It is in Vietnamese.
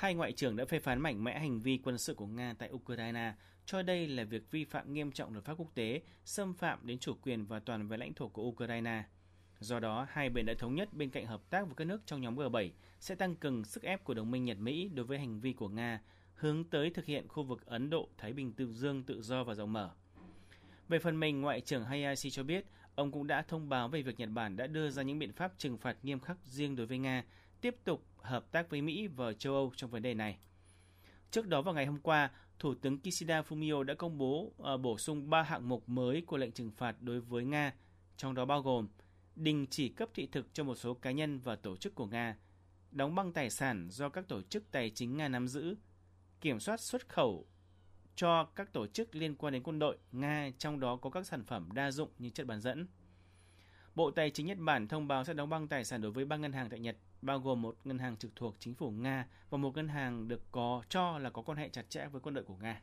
Hai ngoại trưởng đã phê phán mạnh mẽ hành vi quân sự của Nga tại Ukraine, cho đây là việc vi phạm nghiêm trọng luật pháp quốc tế, xâm phạm đến chủ quyền và toàn vẹn lãnh thổ của Ukraine. Do đó, hai bên đã thống nhất bên cạnh hợp tác với các nước trong nhóm G7 sẽ tăng cường sức ép của đồng minh Nhật Mỹ đối với hành vi của Nga, hướng tới thực hiện khu vực Ấn Độ-Thái Bình Tự Dương tự do và rộng mở. Về phần mình, Ngoại trưởng Hayashi cho biết, ông cũng đã thông báo về việc Nhật Bản đã đưa ra những biện pháp trừng phạt nghiêm khắc riêng đối với Nga, tiếp tục hợp tác với Mỹ và châu Âu trong vấn đề này. Trước đó vào ngày hôm qua, Thủ tướng Kishida Fumio đã công bố uh, bổ sung 3 hạng mục mới của lệnh trừng phạt đối với Nga, trong đó bao gồm đình chỉ cấp thị thực cho một số cá nhân và tổ chức của Nga, đóng băng tài sản do các tổ chức tài chính Nga nắm giữ, kiểm soát xuất khẩu cho các tổ chức liên quan đến quân đội Nga, trong đó có các sản phẩm đa dụng như chất bán dẫn. Bộ Tài chính Nhật Bản thông báo sẽ đóng băng tài sản đối với ba ngân hàng tại Nhật, bao gồm một ngân hàng trực thuộc chính phủ Nga và một ngân hàng được có cho là có quan hệ chặt chẽ với quân đội của Nga.